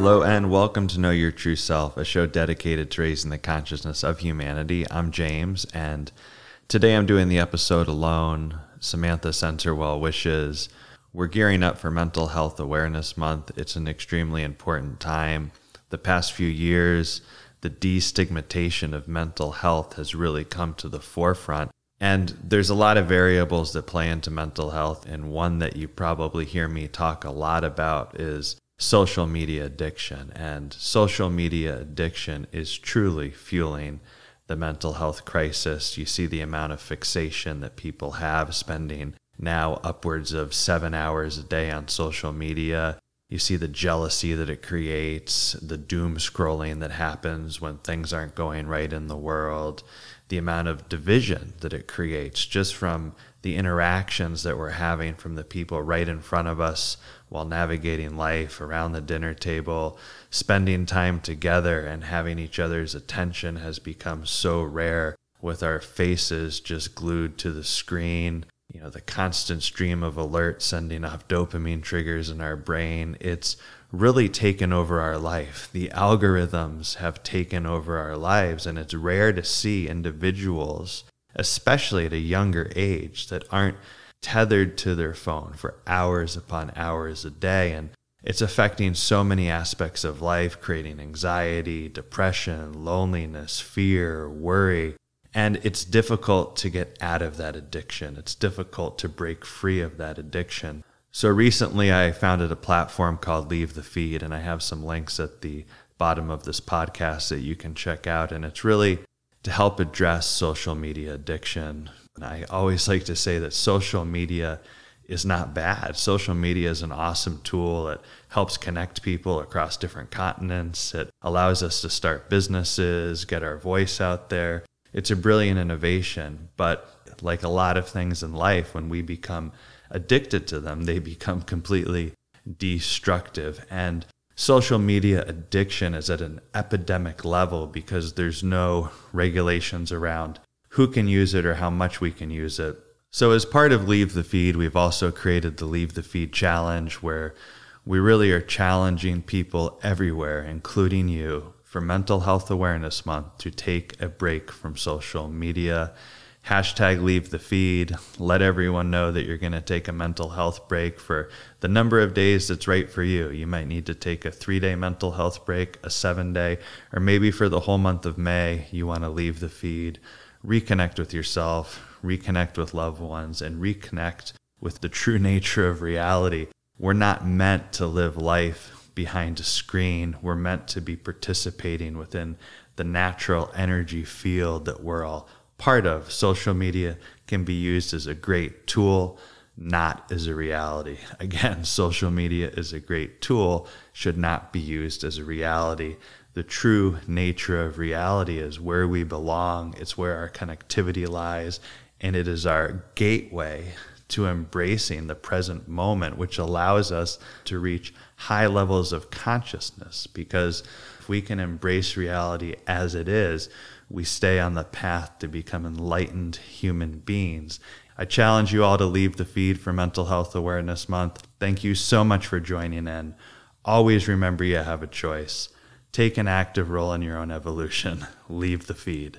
and welcome to Know Your True Self, a show dedicated to raising the consciousness of humanity. I'm James, and today I'm doing the episode alone. Samantha sends her well wishes. We're gearing up for Mental Health Awareness Month. It's an extremely important time. The past few years, the destigmatization of mental health has really come to the forefront. And there's a lot of variables that play into mental health. And one that you probably hear me talk a lot about is social media addiction. And social media addiction is truly fueling the mental health crisis. You see the amount of fixation that people have spending now upwards of seven hours a day on social media. You see the jealousy that it creates, the doom scrolling that happens when things aren't going right in the world, the amount of division that it creates just from the interactions that we're having from the people right in front of us while navigating life around the dinner table, spending time together and having each other's attention has become so rare with our faces just glued to the screen. You know, the constant stream of alerts sending off dopamine triggers in our brain. It's really taken over our life. The algorithms have taken over our lives, and it's rare to see individuals, especially at a younger age, that aren't tethered to their phone for hours upon hours a day. And it's affecting so many aspects of life, creating anxiety, depression, loneliness, fear, worry. And it's difficult to get out of that addiction. It's difficult to break free of that addiction. So recently, I founded a platform called Leave the Feed, and I have some links at the bottom of this podcast that you can check out. And it's really to help address social media addiction, and I always like to say that social media is not bad. Social media is an awesome tool. It helps connect people across different continents. It allows us to start businesses, get our voice out there. It's a brilliant innovation, but like a lot of things in life, when we become addicted to them, they become completely destructive. And social media addiction is at an epidemic level because there's no regulations around who can use it or how much we can use it. So, as part of Leave the Feed, we've also created the Leave the Feed Challenge, where we really are challenging people everywhere, including you, for Mental Health Awareness Month to take a break from social media. Hashtag leave the feed. Let everyone know that you're going to take a mental health break for the number of days that's right for you. You might need to take a three day mental health break, a seven day, or maybe for the whole month of May, you want to leave the feed reconnect with yourself, reconnect with loved ones, and reconnect with the true nature of reality. We're not meant to live life behind a screen. We're meant to be participating within the natural energy field that we're all part of. Social media can be used as a great tool, not as a reality. Again, social media is a great tool, should not be used as a reality the true nature of reality is where we belong, it's where our connectivity lies, and it is our gateway to embracing the present moment, which allows us to reach high levels of consciousness. Because if we can embrace reality as it is, we stay on the path to become enlightened human beings. I challenge you all to leave the feed for Mental Health Awareness Month. Thank you so much for joining in. Always remember you have a choice. Take an active role in your own evolution. Leave the feed.